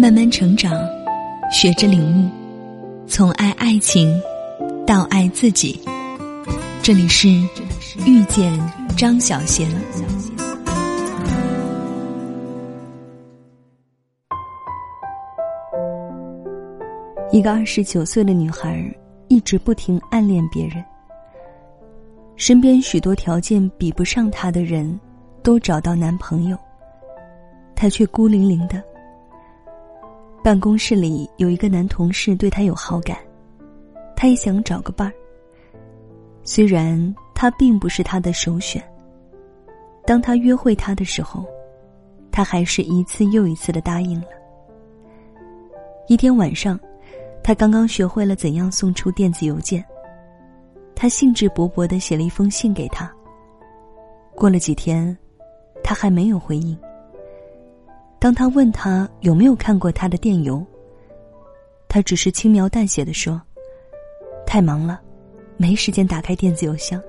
慢慢成长，学着领悟，从爱爱情到爱自己。这里是遇见张小贤。一个二十九岁的女孩，一直不停暗恋别人。身边许多条件比不上她的人，都找到男朋友，她却孤零零的。办公室里有一个男同事对她有好感，她也想找个伴儿。虽然他并不是她的首选，当他约会她的时候，他还是一次又一次的答应了。一天晚上，她刚刚学会了怎样送出电子邮件。他兴致勃勃的写了一封信给他。过了几天，他还没有回应。当他问他有没有看过他的电邮，他只是轻描淡写的说：“太忙了，没时间打开电子邮箱。”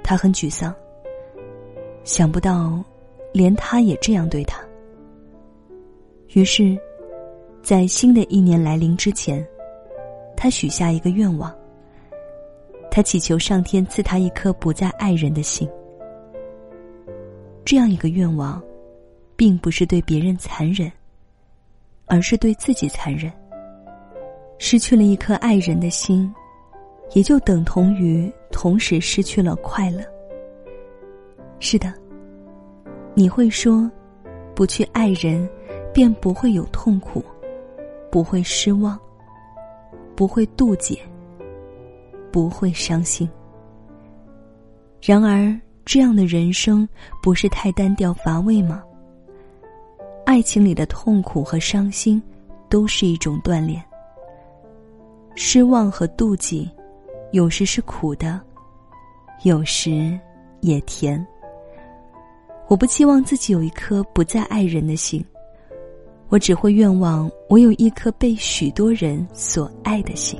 他很沮丧，想不到，连他也这样对他。于是，在新的一年来临之前，他许下一个愿望。他祈求上天赐他一颗不再爱人的心。这样一个愿望，并不是对别人残忍，而是对自己残忍。失去了一颗爱人的心，也就等同于同时失去了快乐。是的，你会说，不去爱人，便不会有痛苦，不会失望，不会妒忌。不会伤心。然而，这样的人生不是太单调乏味吗？爱情里的痛苦和伤心，都是一种锻炼。失望和妒忌，有时是苦的，有时也甜。我不期望自己有一颗不再爱人的心，我只会愿望我有一颗被许多人所爱的心。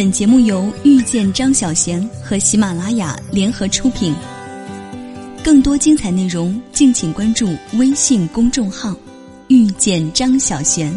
本节目由遇见张小贤和喜马拉雅联合出品。更多精彩内容，敬请关注微信公众号“遇见张小贤”。